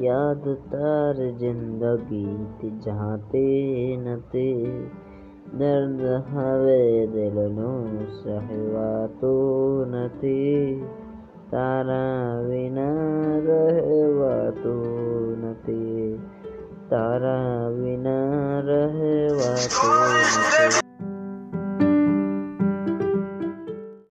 याद तार ज़िंदगी थी जहाँ न ते दर्द हवे दिल नो सहवा तो न ते तारा बिना रहवा तो न ते तारा बिना रहवा तो न ते